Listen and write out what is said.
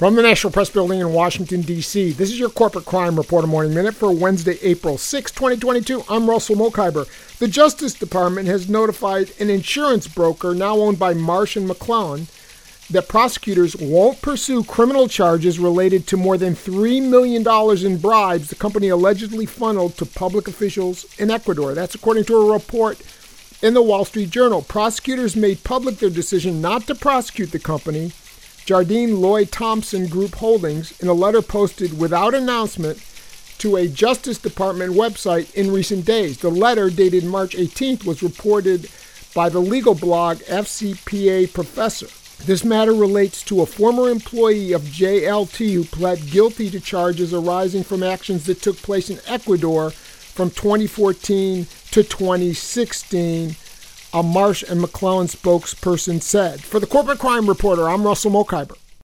From the National Press Building in Washington, D.C., this is your Corporate Crime Reporter Morning Minute for Wednesday, April 6, 2022. I'm Russell Mokhiber. The Justice Department has notified an insurance broker now owned by Marsh and McLennan that prosecutors won't pursue criminal charges related to more than $3 million in bribes the company allegedly funneled to public officials in Ecuador. That's according to a report in the Wall Street Journal. Prosecutors made public their decision not to prosecute the company Jardine Lloyd Thompson Group Holdings in a letter posted without announcement to a Justice Department website in recent days. The letter, dated March 18th, was reported by the legal blog FCPA Professor. This matter relates to a former employee of JLT who pled guilty to charges arising from actions that took place in Ecuador from 2014 to 2016 a Marsh and McLennan spokesperson said. For the Corporate Crime Reporter, I'm Russell Mokhiber.